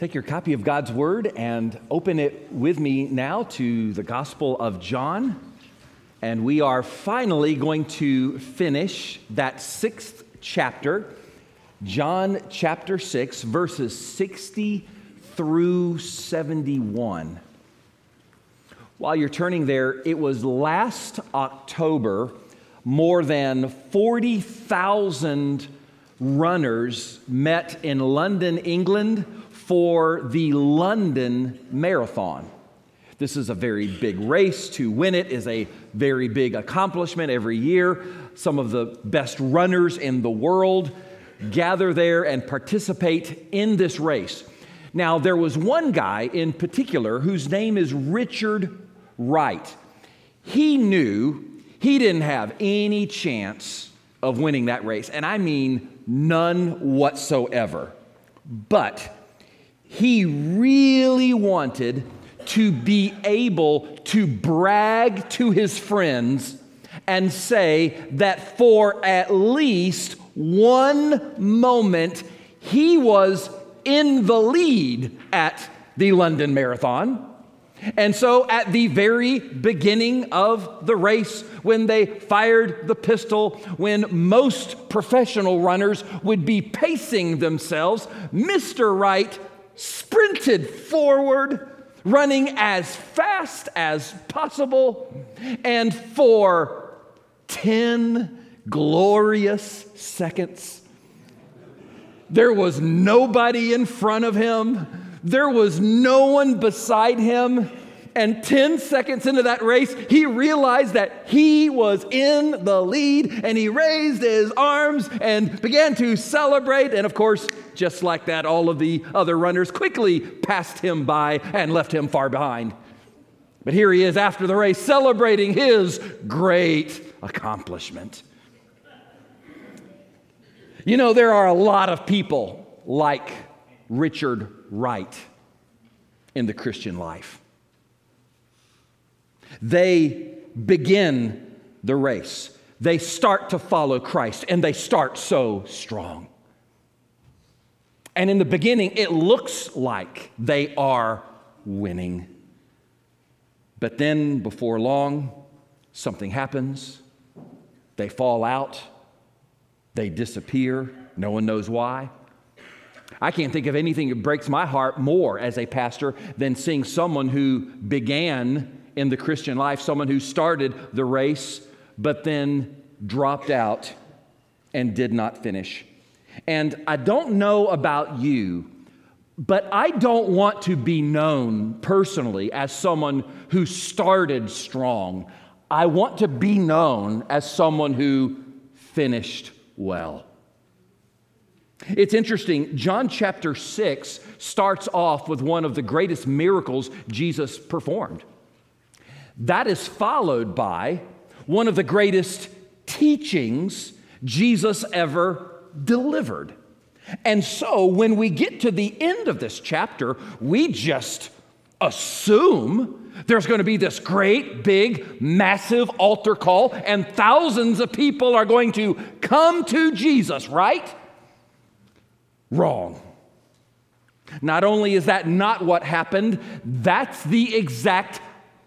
Take your copy of God's Word and open it with me now to the Gospel of John. And we are finally going to finish that sixth chapter, John chapter 6, verses 60 through 71. While you're turning there, it was last October, more than 40,000 runners met in London, England for the London Marathon. This is a very big race. To win it is a very big accomplishment every year. Some of the best runners in the world gather there and participate in this race. Now, there was one guy in particular whose name is Richard Wright. He knew he didn't have any chance of winning that race, and I mean none whatsoever. But he really wanted to be able to brag to his friends and say that for at least one moment he was in the lead at the London Marathon. And so, at the very beginning of the race, when they fired the pistol, when most professional runners would be pacing themselves, Mr. Wright sprinted forward, running as fast as possible, and for 10 glorious seconds, there was nobody in front of him. There was no one beside him. And 10 seconds into that race, he realized that he was in the lead and he raised his arms and began to celebrate. And of course, just like that, all of the other runners quickly passed him by and left him far behind. But here he is after the race celebrating his great accomplishment. You know, there are a lot of people like Richard Wright in the Christian life. They begin the race. They start to follow Christ, and they start so strong. And in the beginning, it looks like they are winning. But then, before long, something happens. They fall out. They disappear. No one knows why. I can't think of anything that breaks my heart more as a pastor than seeing someone who began in the Christian life, someone who started the race but then dropped out and did not finish. And I don't know about you, but I don't want to be known personally as someone who started strong. I want to be known as someone who finished well. It's interesting, John chapter 6 starts off with one of the greatest miracles Jesus performed. That is followed by one of the greatest teachings Jesus ever delivered. And so when we get to the end of this chapter, we just assume there's going to be this great, big, massive altar call, and thousands of people are going to come to Jesus, right? Wrong. Not only is that not what happened, that's the exact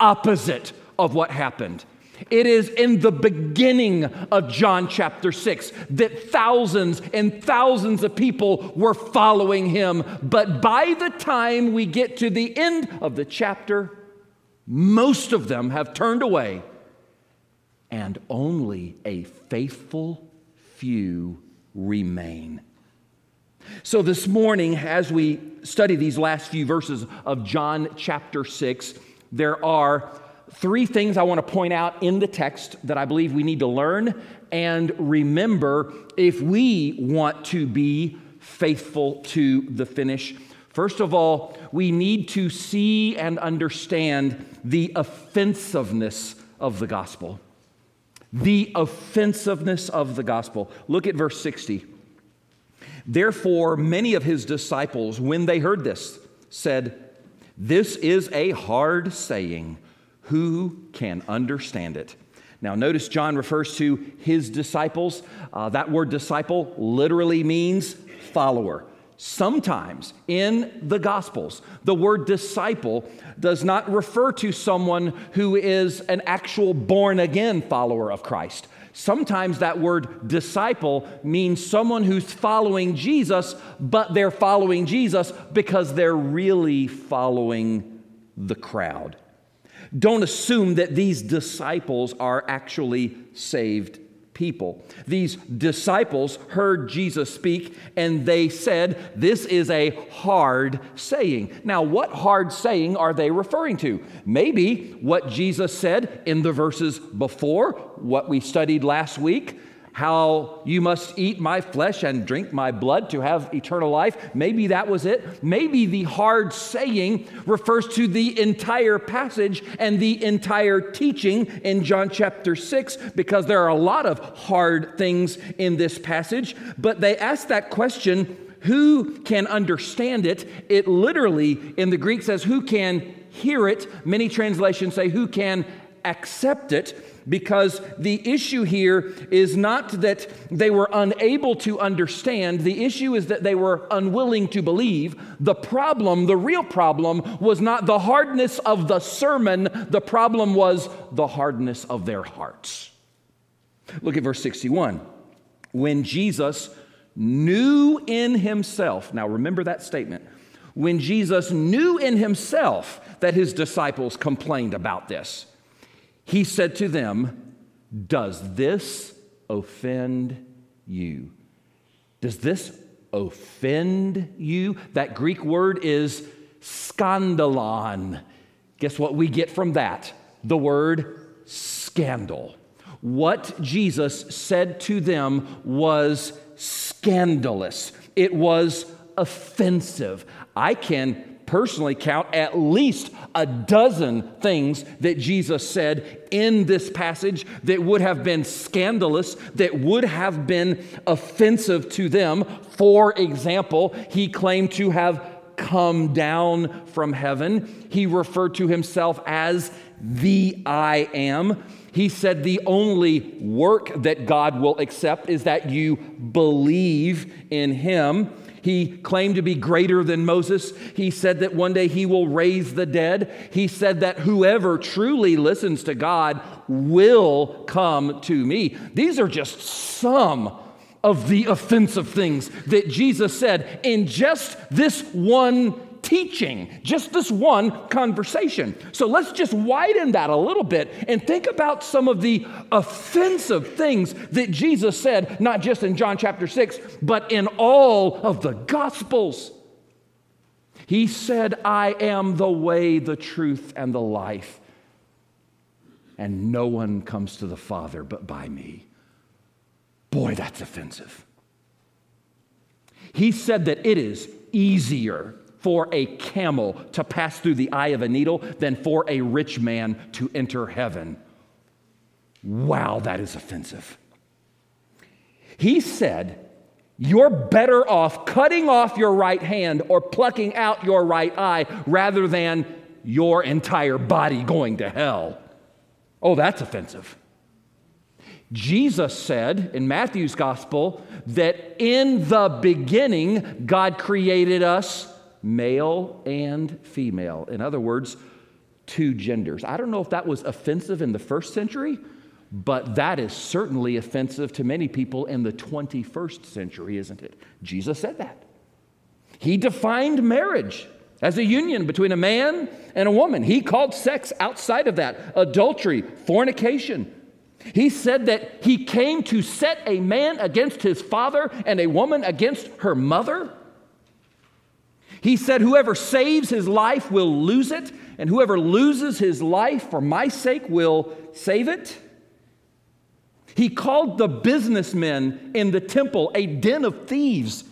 opposite of what happened. It is in the beginning of John chapter 6 that thousands and thousands of people were following him. But by the time we get to the end of the chapter, most of them have turned away, and only a faithful few remain. So, this morning, as we study these last few verses of John chapter 6, there are three things I want to point out in the text that I believe we need to learn and remember if we want to be faithful to the finish. First of all, we need to see and understand the offensiveness of the gospel. The offensiveness of the gospel. Look at verse 60. Therefore, many of his disciples, when they heard this, said, this is a hard saying. Who can understand it? Now, notice John refers to his disciples. Uh, that word disciple literally means follower. Sometimes in the Gospels, the word disciple does not refer to someone who is an actual born again follower of Christ. Sometimes that word disciple means someone who's following Jesus, but they're following Jesus because they're really following the crowd. Don't assume that these disciples are actually saved people. These disciples heard Jesus speak and they said, This is a hard saying. Now, what hard saying are they referring to? Maybe what Jesus said in the verses before, what we studied last week how you must eat my flesh and drink my blood to have eternal life. Maybe that was it. Maybe the hard saying refers to the entire passage and the entire teaching in John chapter 6, because there are a lot of hard things in this passage. But they ask that question who can understand it? It literally in the Greek says, who can hear it? Many translations say, who can accept it? Because the issue here is not that they were unable to understand, the issue is that they were unwilling to believe. The problem, the real problem, was not the hardness of the sermon, the problem was the hardness of their hearts. Look at verse 61. When Jesus knew in himself, now remember that statement. When Jesus knew in himself that his disciples complained about this, he said to them, Does this offend you? Does this offend you? That Greek word is skandalon. Guess what we get from that? The word scandal. What Jesus said to them was scandalous, it was offensive. I can personally count at least a dozen things that Jesus said in this passage that would have been scandalous, that would have been offensive to them. For example, he claimed to have come down from heaven. He referred to himself as the I am. He said the only work that God will accept is that you believe in him. He claimed to be greater than Moses. He said that one day he will raise the dead. He said that whoever truly listens to God will come to me. These are just some of the offensive things that Jesus said in just this one teaching, just this one conversation. So let's just widen that a little bit and think about some of the offensive things that Jesus said, not just in John chapter 6, but in all of the Gospels. He said, I am the way, the truth, and the life, and no one comes to the Father but by me. Boy, that's offensive. He said that it is easier for a camel to pass through the eye of a needle than for a rich man to enter heaven. Wow, that is offensive. He said, You're better off cutting off your right hand or plucking out your right eye rather than your entire body going to hell. Oh, that's offensive. Jesus said in Matthew's gospel that in the beginning, God created us male and female. In other words, two genders. I don't know if that was offensive in the first century, but that is certainly offensive to many people in the 21st century, isn't it? Jesus said that. He defined marriage as a union between a man and a woman. He called sex outside of that adultery, fornication. He said that he came to set a man against his father and a woman against her mother. He said, Whoever saves his life will lose it, and whoever loses his life for my sake will save it. He called the businessmen in the temple a den of thieves.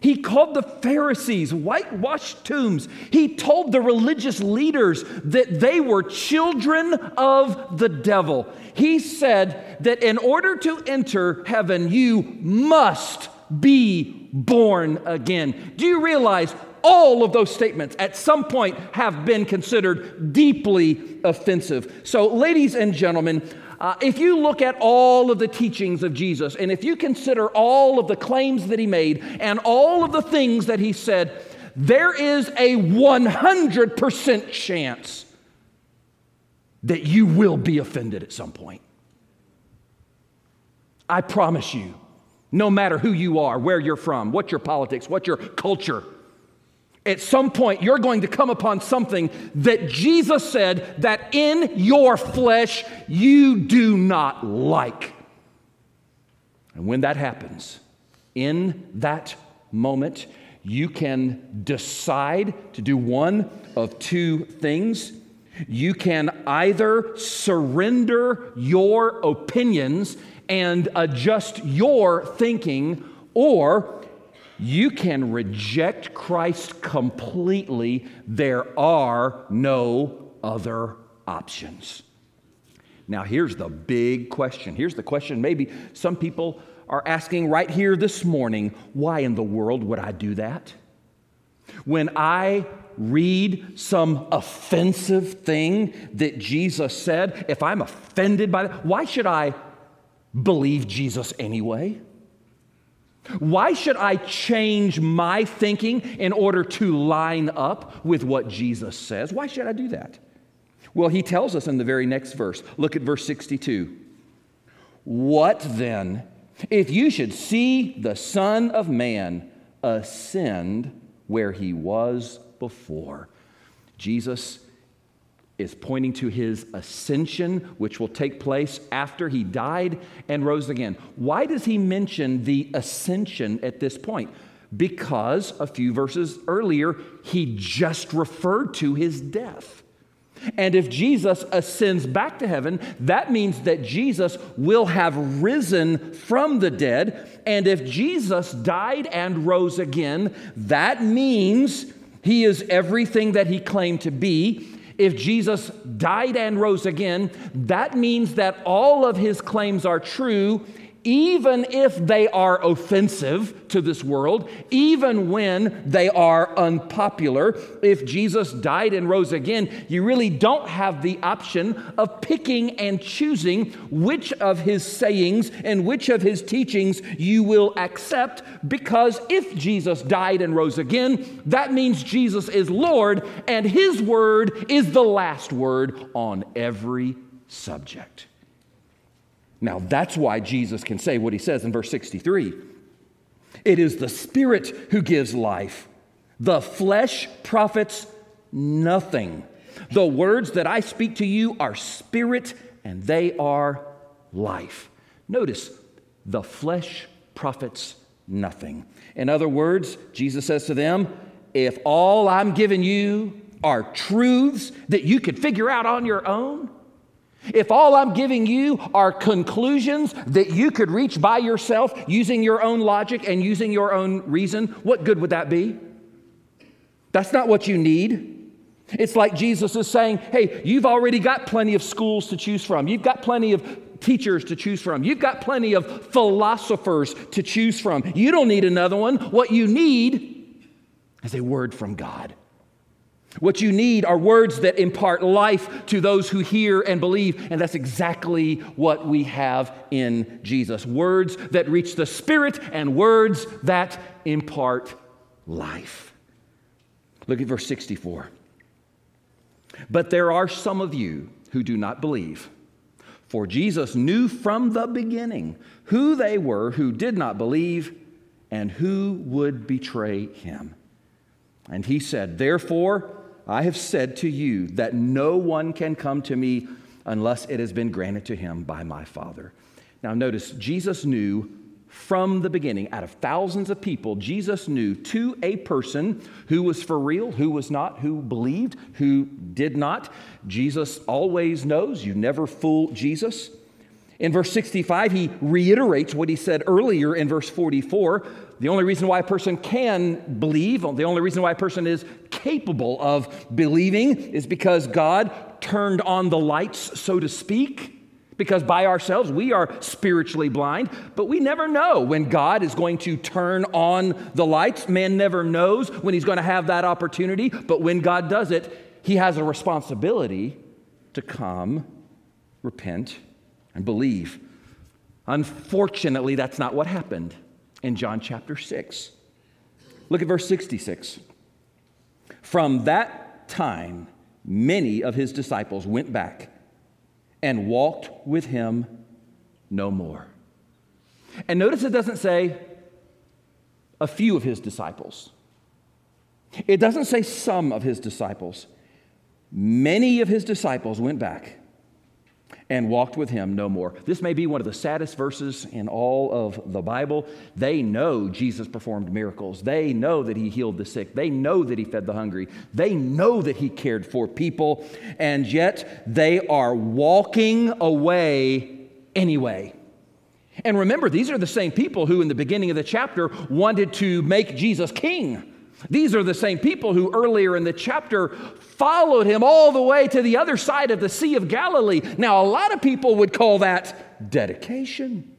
He called the Pharisees whitewashed tombs. He told the religious leaders that they were children of the devil. He said that in order to enter heaven, you must be born again. Do you realize all of those statements at some point have been considered deeply offensive. So, ladies and gentlemen, uh, if you look at all of the teachings of Jesus and if you consider all of the claims that he made and all of the things that he said, there is a 100% chance that you will be offended at some point. I promise you, no matter who you are, where you're from, what your politics, what your culture, at some point you're going to come upon something that Jesus said that in your flesh you do not like. And when that happens, in that moment, you can decide to do one of two things. You can either surrender your opinions and adjust your thinking, or you can reject Christ completely. There are no other options. Now, here's the big question. Here's the question maybe some people are asking right here this morning why in the world would I do that? When I read some offensive thing that Jesus said, if I'm offended by that, why should I believe Jesus anyway? Why should I change my thinking in order to line up with what Jesus says? Why should I do that? Well, he tells us in the very next verse. Look at verse 62. What then if you should see the Son of Man ascend where he was before? Jesus is pointing to his ascension, which will take place after he died and rose again. Why does he mention the ascension at this point? Because a few verses earlier, he just referred to his death. And if Jesus ascends back to heaven, that means that Jesus will have risen from the dead. And if Jesus died and rose again, that means he is everything that he claimed to be if Jesus died and rose again, that means that all of his claims are true, even if they are offensive to this world, even when they are unpopular. If Jesus died and rose again, you really don't have the option of picking and choosing which of his sayings and which of his teachings you will accept, because if Jesus died and rose again, that means Jesus is Lord and his word is the last word on every subject. Now, that's why Jesus can say what he says in verse 63 It is the Spirit who gives life, the flesh profits nothing. The words that I speak to you are spirit and they are life. Notice, the flesh profits nothing. In other words, Jesus says to them, if all I'm giving you are truths that you could figure out on your own, if all I'm giving you are conclusions that you could reach by yourself using your own logic and using your own reason, what good would that be? That's not what you need. It's like Jesus is saying, hey, you've already got plenty of schools to choose from. You've got plenty of teachers to choose from. You've got plenty of philosophers to choose from. You don't need another one. What you need is a word from God. What you need are words that impart life to those who hear and believe, and that's exactly what we have in Jesus. Words that reach the Spirit and words that impart life. Look at verse 64. But there are some of you who do not believe. For Jesus knew from the beginning who they were who did not believe and who would betray him. And he said, Therefore, I have said to you that no one can come to me unless it has been granted to him by my Father. Now, notice, Jesus knew from the beginning, out of thousands of people, Jesus knew to a person who was for real, who was not, who believed, who did not. Jesus always knows. You never fool Jesus. In verse 65, he reiterates what he said earlier in verse 44. The only reason why a person can believe, the only reason why a person is capable of believing is because God turned on the lights, so to speak. Because by ourselves, we are spiritually blind, but we never know when God is going to turn on the lights. Man never knows when he's going to have that opportunity, but when God does it, he has a responsibility to come, repent, and believe. Unfortunately, that's not what happened in John chapter 6. Look at verse 66. From that time, many of his disciples went back and walked with him no more. And notice it doesn't say a few of his disciples, it doesn't say some of his disciples. Many of his disciples went back and walked with him no more. This may be one of the saddest verses in all of the Bible. They know Jesus performed miracles. They know that he healed the sick. They know that he fed the hungry. They know that he cared for people. And yet they are walking away anyway. And remember, these are the same people who, in the beginning of the chapter, wanted to make Jesus king. These are the same people who earlier in the chapter followed him all the way to the other side of the Sea of Galilee. Now, a lot of people would call that dedication.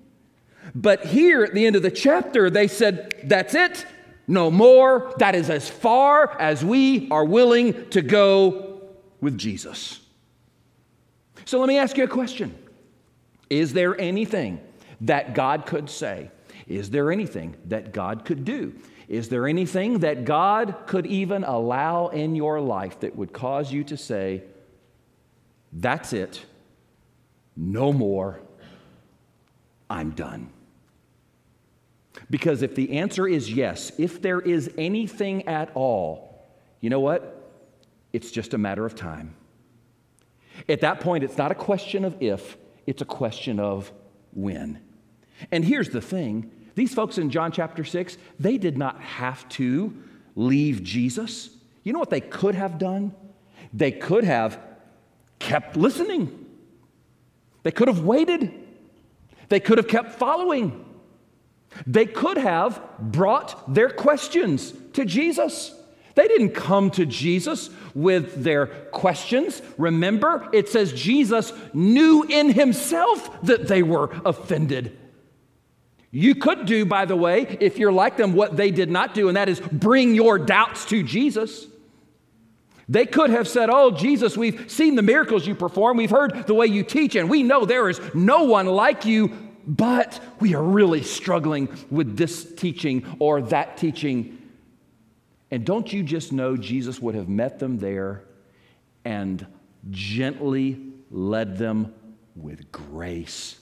But here at the end of the chapter, they said, That's it, no more. That is as far as we are willing to go with Jesus. So let me ask you a question Is there anything that God could say? Is there anything that God could do? Is there anything that God could even allow in your life that would cause you to say, That's it, no more, I'm done? Because if the answer is yes, if there is anything at all, you know what? It's just a matter of time. At that point, it's not a question of if, it's a question of when. And here's the thing these folks in John chapter 6, they did not have to leave Jesus. You know what they could have done? They could have kept listening. They could have waited. They could have kept following. They could have brought their questions to Jesus. They didn't come to Jesus with their questions. Remember, it says Jesus knew in himself that they were offended. You could do, by the way, if you're like them, what they did not do, and that is bring your doubts to Jesus. They could have said, Oh, Jesus, we've seen the miracles you perform, we've heard the way you teach, and we know there is no one like you, but we are really struggling with this teaching or that teaching. And don't you just know Jesus would have met them there and gently led them with grace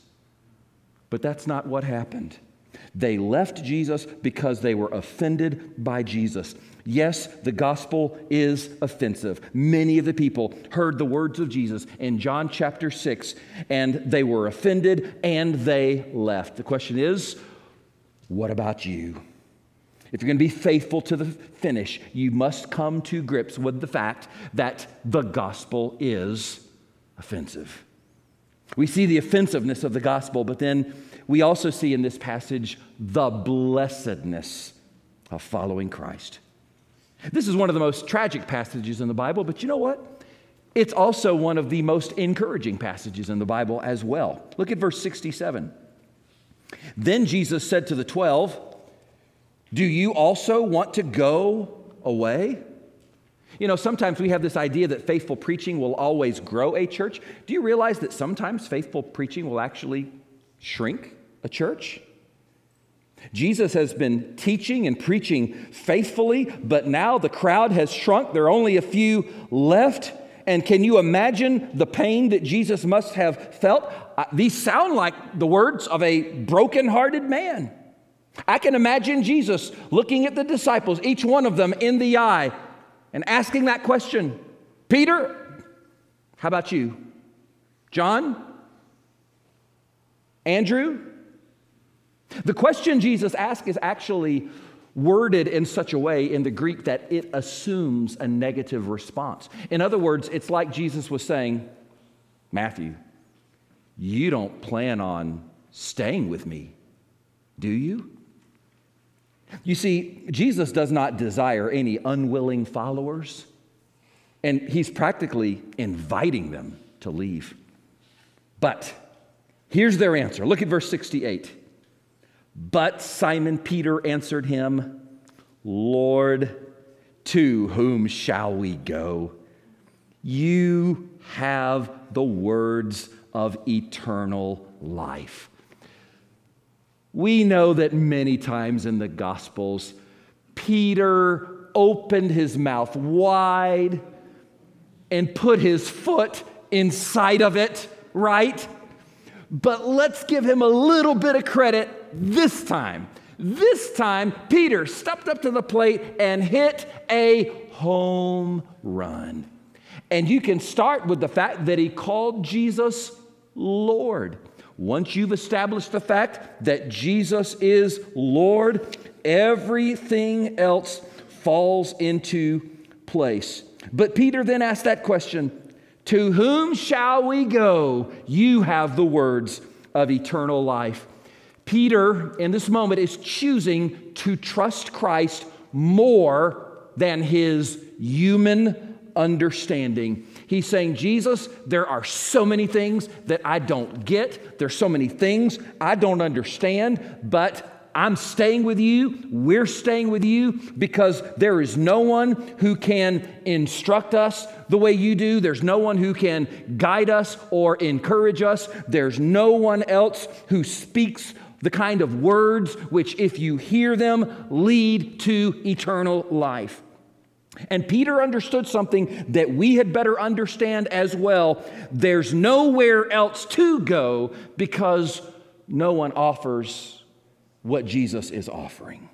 but that's not what happened. They left Jesus because they were offended by Jesus. Yes, the gospel is offensive. Many of the people heard the words of Jesus in John chapter 6, and they were offended and they left. The question is, what about you? If you're going to be faithful to the finish, you must come to grips with the fact that the gospel is offensive. We see the offensiveness of the gospel, but then we also see in this passage the blessedness of following Christ. This is one of the most tragic passages in the Bible, but you know what? It's also one of the most encouraging passages in the Bible as well. Look at verse 67. Then Jesus said to the twelve, Do you also want to go away? You know, sometimes we have this idea that faithful preaching will always grow a church. Do you realize that sometimes faithful preaching will actually shrink a church? Jesus has been teaching and preaching faithfully, but now the crowd has shrunk. There are only a few left. And can you imagine the pain that Jesus must have felt? These sound like the words of a broken-hearted man. I can imagine Jesus looking at the disciples, each one of them in the eye, and asking that question Peter, how about you? John? Andrew? The question Jesus asks is actually worded in such a way in the Greek that it assumes a negative response. In other words, it's like Jesus was saying, Matthew, you don't plan on staying with me, do you? You see, Jesus does not desire any unwilling followers, and he's practically inviting them to leave. But here's their answer. Look at verse 68. But Simon Peter answered him, Lord, to whom shall we go? You have the words of eternal life. We know that many times in the Gospels, Peter opened his mouth wide and put his foot inside of it, right? But let's give him a little bit of credit this time. This time, Peter stepped up to the plate and hit a home run. And you can start with the fact that he called Jesus Lord. Once you've established the fact that Jesus is Lord, everything else falls into place. But Peter then asked that question To whom shall we go? You have the words of eternal life. Peter, in this moment, is choosing to trust Christ more than his human understanding. He's saying, Jesus, there are so many things that I don't get. There's so many things I don't understand, but I'm staying with you. We're staying with you because there is no one who can instruct us the way you do. There's no one who can guide us or encourage us. There's no one else who speaks the kind of words which, if you hear them, lead to eternal life. And Peter understood something that we had better understand as well. There's nowhere else to go because no one offers what Jesus is offering.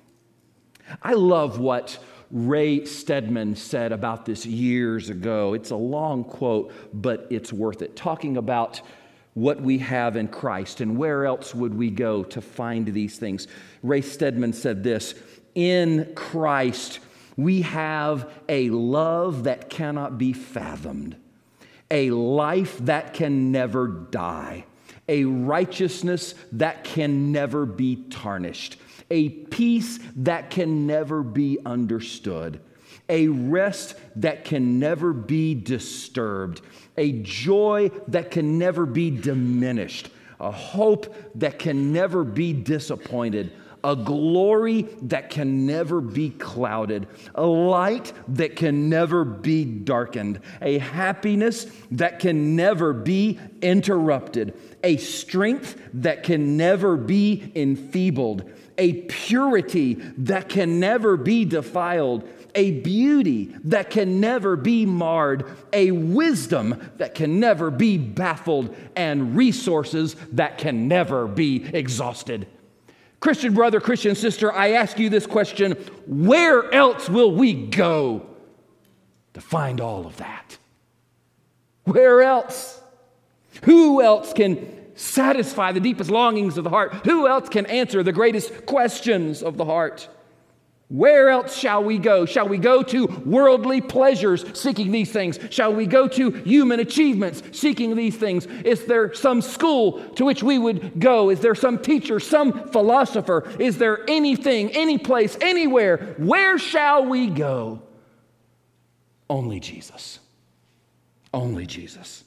I love what Ray Stedman said about this years ago. It's a long quote, but it's worth it. Talking about what we have in Christ and where else would we go to find these things. Ray Stedman said this In Christ, we have a love that cannot be fathomed, a life that can never die, a righteousness that can never be tarnished, a peace that can never be understood, a rest that can never be disturbed, a joy that can never be diminished, a hope that can never be disappointed a glory that can never be clouded, a light that can never be darkened, a happiness that can never be interrupted, a strength that can never be enfeebled, a purity that can never be defiled, a beauty that can never be marred, a wisdom that can never be baffled, and resources that can never be exhausted. Christian brother, Christian sister, I ask you this question where else will we go to find all of that? Where else? Who else can satisfy the deepest longings of the heart? Who else can answer the greatest questions of the heart? Where else shall we go? Shall we go to worldly pleasures seeking these things? Shall we go to human achievements seeking these things? Is there some school to which we would go? Is there some teacher, some philosopher? Is there anything, any place, anywhere? Where shall we go? Only Jesus. Only Jesus.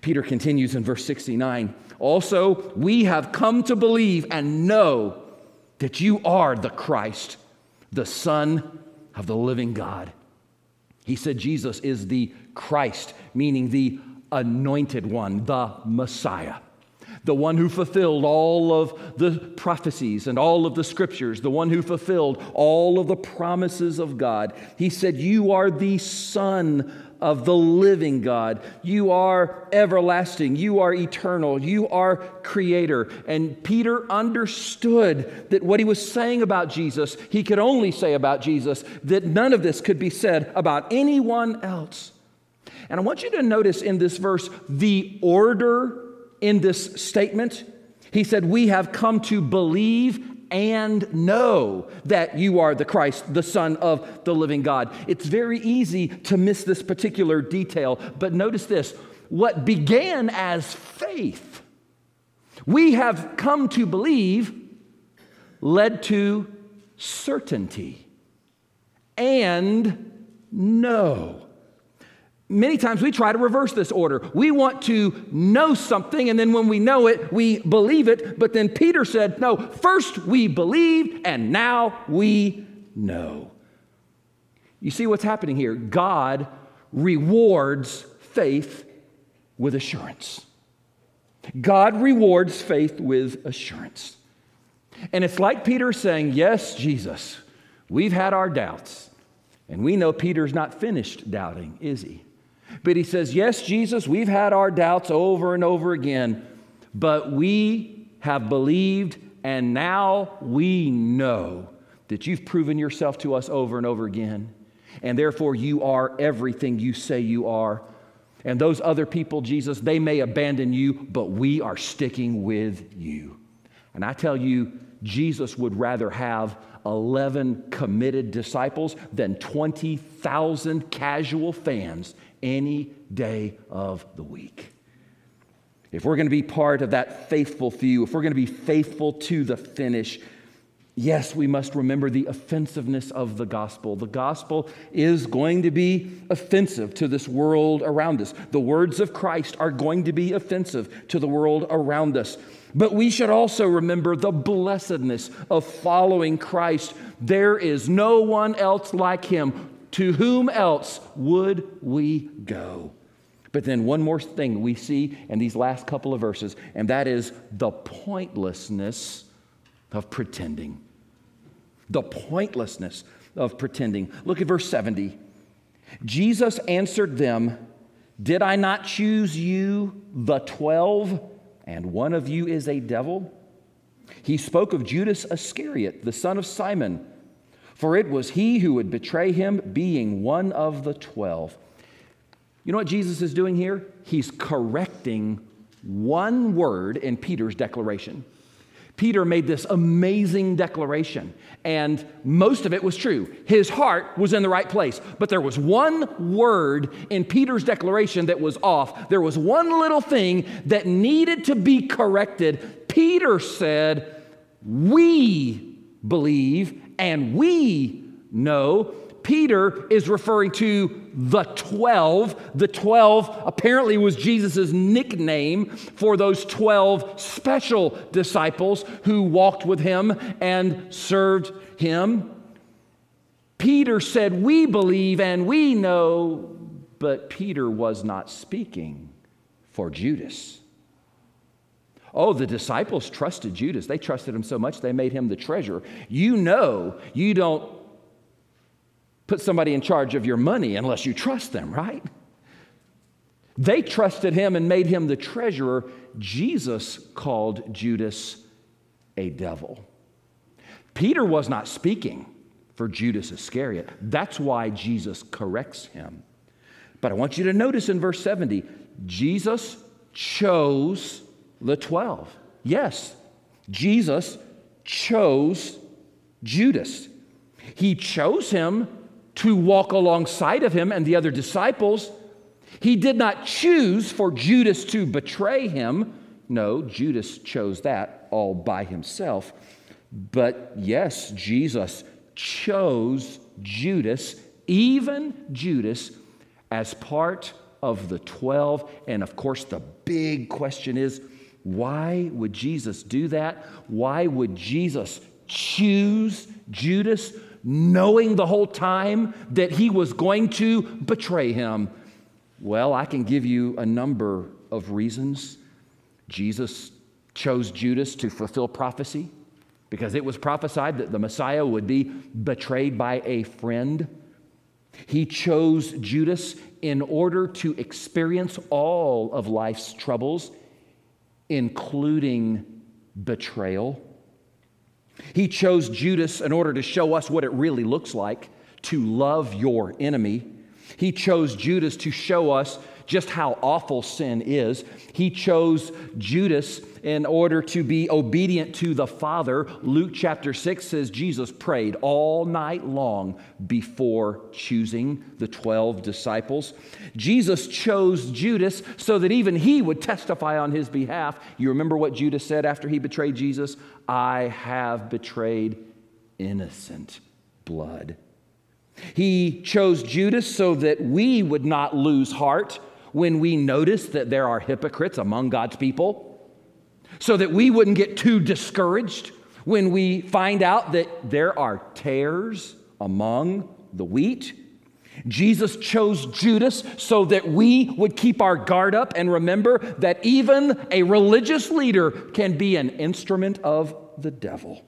Peter continues in verse 69 Also, we have come to believe and know that you are the Christ, the Son of the living God. He said Jesus is the Christ, meaning the anointed one, the Messiah, the one who fulfilled all of the prophecies and all of the scriptures, the one who fulfilled all of the promises of God. He said, You are the Son of the living God. You are everlasting. You are eternal. You are creator. And Peter understood that what he was saying about Jesus, he could only say about Jesus, that none of this could be said about anyone else. And I want you to notice in this verse the order in this statement. He said, We have come to believe and know that you are the Christ, the Son of the living God. It's very easy to miss this particular detail, but notice this what began as faith, we have come to believe, led to certainty and know. Many times we try to reverse this order. We want to know something, and then when we know it, we believe it. But then Peter said, No, first we believed, and now we know. You see what's happening here? God rewards faith with assurance. God rewards faith with assurance. And it's like Peter saying, Yes, Jesus, we've had our doubts. And we know Peter's not finished doubting, is he? But he says, Yes, Jesus, we've had our doubts over and over again, but we have believed, and now we know that you've proven yourself to us over and over again. And therefore, you are everything you say you are. And those other people, Jesus, they may abandon you, but we are sticking with you. And I tell you, Jesus would rather have 11 committed disciples than 20,000 casual fans any day of the week. If we're going to be part of that faithful few, if we're going to be faithful to the finish, yes, we must remember the offensiveness of the gospel. The gospel is going to be offensive to this world around us. The words of Christ are going to be offensive to the world around us. But we should also remember the blessedness of following Christ. There is no one else like him. To whom else would we go? But then, one more thing we see in these last couple of verses, and that is the pointlessness of pretending the pointlessness of pretending. Look at verse 70. Jesus answered them, Did I not choose you, the twelve, and one of you is a devil? He spoke of Judas Iscariot, the son of Simon, for it was he who would betray him, being one of the twelve. You know what Jesus is doing here? He's correcting one word in Peter's declaration. Peter made this amazing declaration, and most of it was true. His heart was in the right place, but there was one word in Peter's declaration that was off. There was one little thing that needed to be corrected. Peter said, We believe and we know Peter is referring to the 12. The 12 apparently was Jesus' nickname for those 12 special disciples who walked with him and served him. Peter said, We believe and we know, but Peter was not speaking for Judas. Oh, the disciples trusted Judas. They trusted him so much they made him the treasurer. You know, you don't put somebody in charge of your money unless you trust them, right? They trusted him and made him the treasurer. Jesus called Judas a devil. Peter was not speaking for Judas Iscariot. That's why Jesus corrects him. But I want you to notice in verse 70 Jesus chose the 12. Yes, Jesus chose Judas. He chose him to walk alongside of him and the other disciples. He did not choose for Judas to betray him. No, Judas chose that all by himself. But yes, Jesus chose Judas, even Judas, as part of the 12. And of course, the big question is why would Jesus do that? Why would Jesus choose Judas? knowing the whole time that he was going to betray him? Well, I can give you a number of reasons. Jesus chose Judas to fulfill prophecy because it was prophesied that the Messiah would be betrayed by a friend. He chose Judas in order to experience all of life's troubles, including betrayal. He chose Judas in order to show us what it really looks like to love your enemy. He chose Judas to show us just how awful sin is. He chose Judas in order to be obedient to the Father. Luke chapter 6 says Jesus prayed all night long before choosing the 12 disciples. Jesus chose Judas so that even he would testify on his behalf. You remember what Judas said after he betrayed Jesus? I have betrayed innocent blood. He chose Judas so that we would not lose heart when we notice that there are hypocrites among God's people, so that we wouldn't get too discouraged when we find out that there are tares among the wheat. Jesus chose Judas so that we would keep our guard up and remember that even a religious leader can be an instrument of the devil.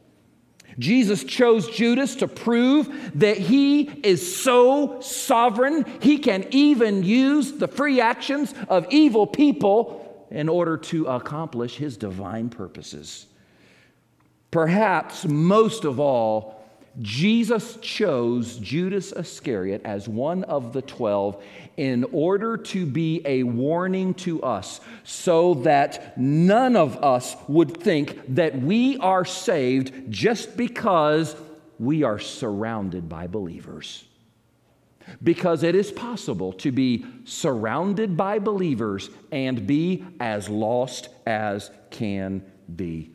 Jesus chose Judas to prove that he is so sovereign, he can even use the free actions of evil people in order to accomplish his divine purposes. Perhaps most of all, Jesus chose Judas Iscariot as one of the twelve in order to be a warning to us so that none of us would think that we are saved just because we are surrounded by believers. Because it is possible to be surrounded by believers and be as lost as can be.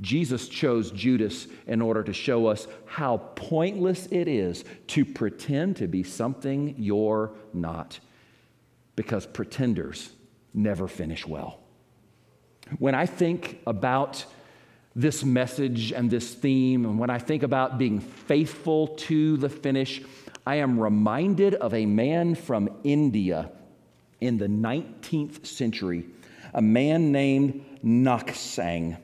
Jesus chose Judas in order to show us how pointless it is to pretend to be something you're not, because pretenders never finish well. When I think about this message and this theme, and when I think about being faithful to the finish, I am reminded of a man from India in the 19th century, a man named Nokseng.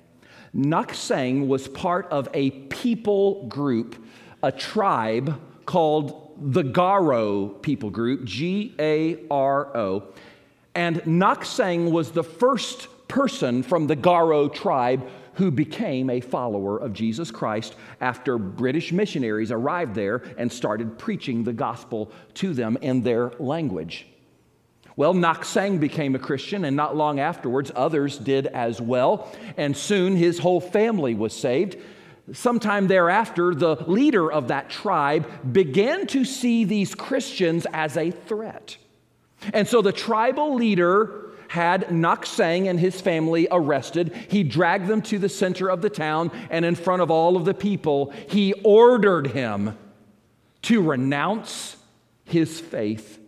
Nokseng was part of a people group, a tribe called the Garo people group, G A R O. And Nokseng was the first person from the Garo tribe who became a follower of Jesus Christ after British missionaries arrived there and started preaching the gospel to them in their language. Well, Nokseng became a Christian, and not long afterwards, others did as well. And soon his whole family was saved. Sometime thereafter, the leader of that tribe began to see these Christians as a threat. And so the tribal leader had Nokseng and his family arrested. He dragged them to the center of the town, and in front of all of the people, he ordered him to renounce his faith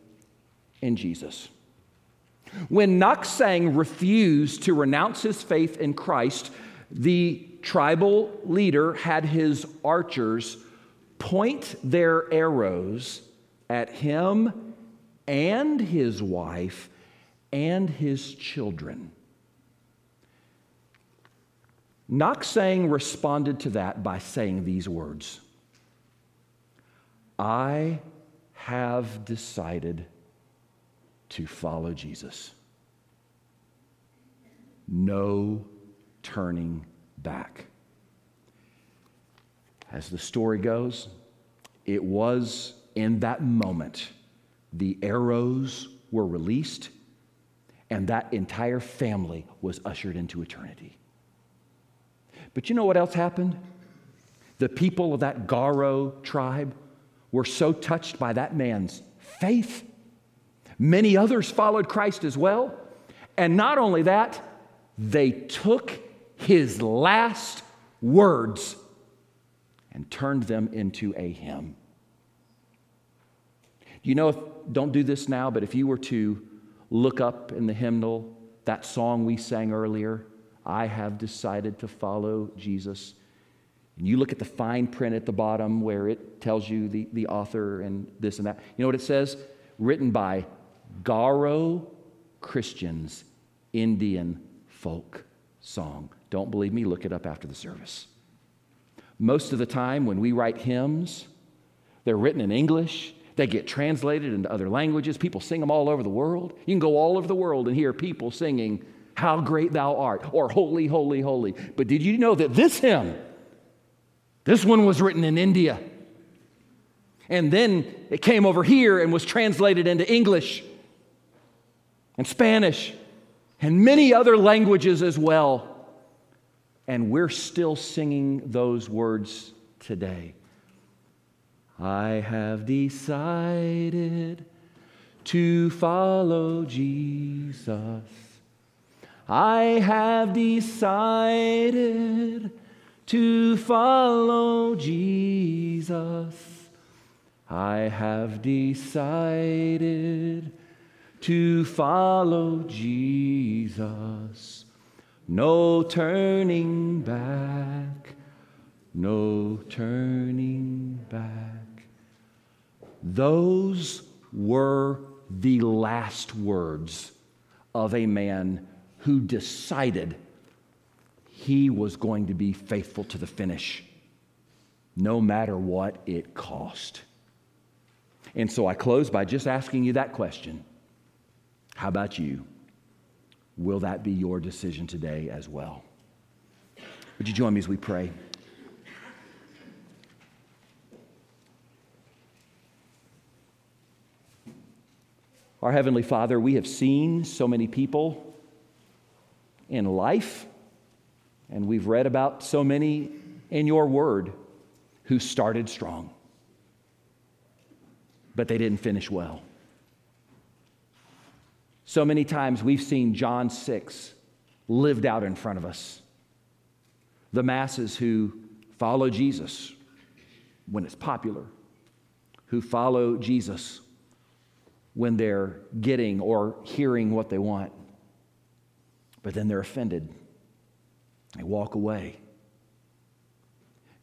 in Jesus. When Nokseng refused to renounce his faith in Christ, the tribal leader had his archers point their arrows at him and his wife and his children. Nokseng responded to that by saying these words I have decided to follow Jesus. No turning back. As the story goes, it was in that moment the arrows were released and that entire family was ushered into eternity. But you know what else happened? The people of that Garo tribe were so touched by that man's faith Many others followed Christ as well. And not only that, they took his last words and turned them into a hymn. You know, if, don't do this now, but if you were to look up in the hymnal that song we sang earlier, I have decided to follow Jesus. And you look at the fine print at the bottom where it tells you the, the author and this and that. You know what it says? Written by Garo Christians Indian folk song. Don't believe me? Look it up after the service. Most of the time, when we write hymns, they're written in English. They get translated into other languages. People sing them all over the world. You can go all over the world and hear people singing, How Great Thou Art, or Holy, Holy, Holy. But did you know that this hymn, this one was written in India? And then it came over here and was translated into English and Spanish and many other languages as well. And we're still singing those words today. I have decided to follow Jesus. I have decided to follow Jesus. I have decided to follow Jesus. No turning back, no turning back. Those were the last words of a man who decided he was going to be faithful to the finish, no matter what it cost. And so I close by just asking you that question How about you? Will that be your decision today as well? Would you join me as we pray? Our Heavenly Father, we have seen so many people in life, and we've read about so many in your word who started strong, but they didn't finish well. So many times we've seen John 6 lived out in front of us. The masses who follow Jesus when it's popular, who follow Jesus when they're getting or hearing what they want. But then they're offended. They walk away.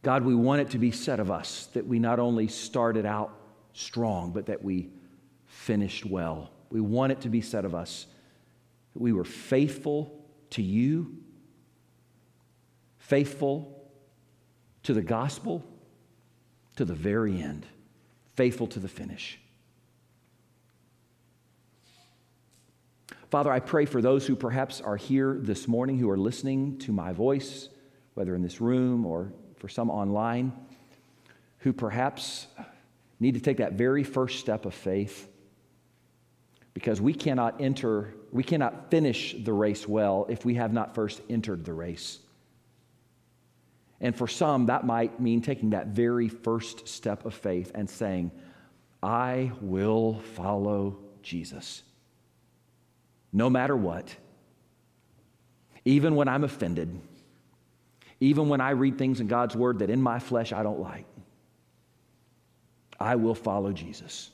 God, we want it to be said of us that we not only started out strong, but that we finished well. We want it to be said of us that we were faithful to you, faithful to the gospel, to the very end, faithful to the finish. Father, I pray for those who perhaps are here this morning who are listening to my voice, whether in this room or for some online, who perhaps need to take that very first step of faith because we cannot enter, we cannot finish the race well if we have not first entered the race. And for some, that might mean taking that very first step of faith and saying, I will follow Jesus no matter what, even when I'm offended, even when I read things in God's word that in my flesh I don't like, I will follow Jesus.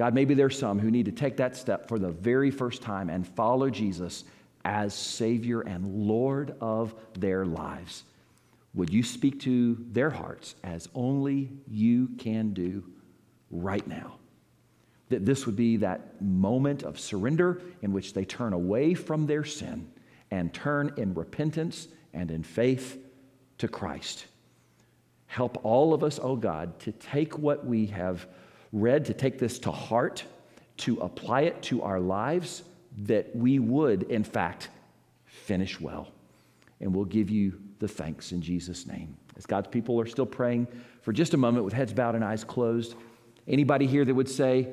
God, maybe there's some who need to take that step for the very first time and follow Jesus as Savior and Lord of their lives. Would you speak to their hearts as only you can do right now? that this would be that moment of surrender in which they turn away from their sin and turn in repentance and in faith to Christ. Help all of us, oh God, to take what we have read, to take this to heart, to apply it to our lives, that we would, in fact, finish well. And we'll give you the thanks in Jesus' name. As God's people are still praying for just a moment with heads bowed and eyes closed, anybody here that would say,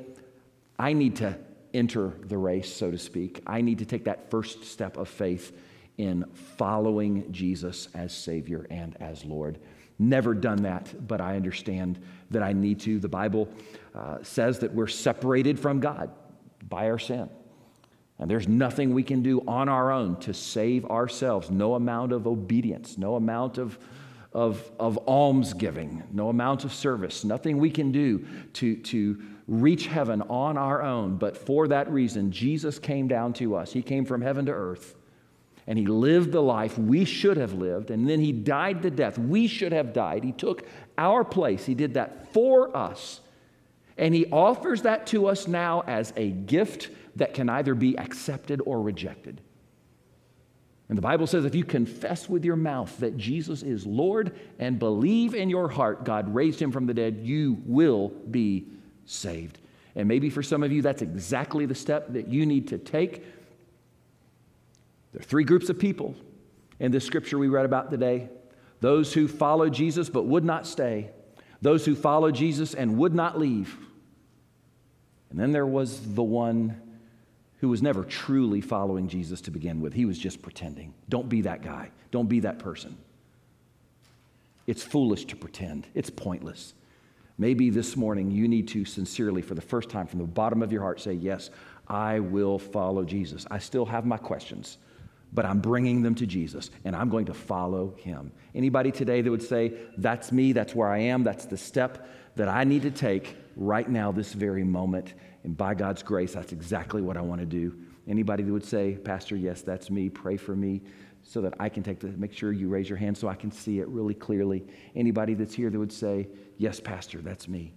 I need to enter the race, so to speak. I need to take that first step of faith in following Jesus as Savior and as Lord. Never done that, but I understand that I need to. The Bible uh, says that we're separated from God by our sin. And there's nothing we can do on our own to save ourselves. No amount of obedience, no amount of, of, of almsgiving, no amount of service, nothing we can do to, to reach heaven on our own, but for that reason, Jesus came down to us. He came from heaven to earth, and He lived the life we should have lived, and then He died the death we should have died. He took our place, He did that for us. And He offers that to us now as a gift that can either be accepted or rejected. And the Bible says if you confess with your mouth that Jesus is Lord and believe in your heart God raised him from the dead, you will be saved. And maybe for some of you, that's exactly the step that you need to take. There are three groups of people in this scripture we read about today those who followed Jesus but would not stay, those who followed Jesus and would not leave. And then there was the one who was never truly following Jesus to begin with. He was just pretending. Don't be that guy, don't be that person. It's foolish to pretend, it's pointless. Maybe this morning you need to sincerely, for the first time from the bottom of your heart, say, Yes, I will follow Jesus. I still have my questions, but I'm bringing them to Jesus and I'm going to follow him. Anybody today that would say, That's me, that's where I am, that's the step that I need to take right now, this very moment. And by God's grace, that's exactly what I want to do. Anybody that would say, Pastor, yes, that's me, pray for me so that I can take the, make sure you raise your hand so I can see it really clearly. Anybody that's here that would say, Yes, Pastor, that's me.